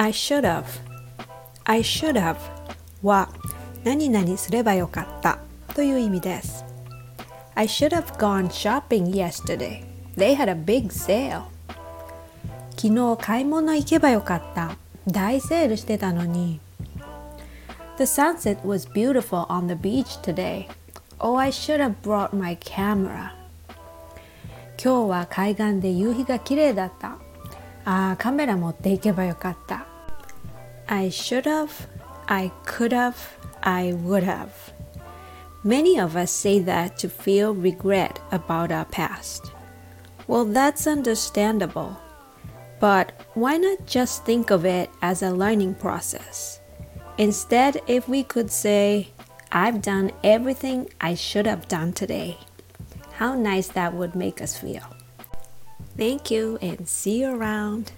I should have I should have は何々すればよかったという意味です I should have gone shopping yesterday They had a big sale 昨日買い物行けばよかった大セールしてたのに The sunset was beautiful on the beach today Oh, I should have brought my camera 今日は海岸で夕日が綺麗だったああカメラ持っていけばよかった I should have I could have I would have Many of us say that to feel regret about our past. Well, that's understandable. But why not just think of it as a learning process? Instead, if we could say, I've done everything I should have done today, how nice that would make us feel. Thank you and see you around.